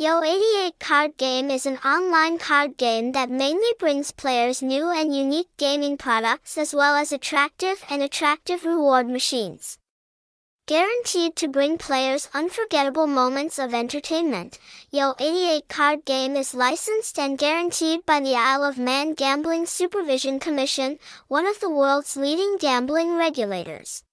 Yo 88 Card Game is an online card game that mainly brings players new and unique gaming products as well as attractive and attractive reward machines. Guaranteed to bring players unforgettable moments of entertainment, Yo 88 Card Game is licensed and guaranteed by the Isle of Man Gambling Supervision Commission, one of the world's leading gambling regulators.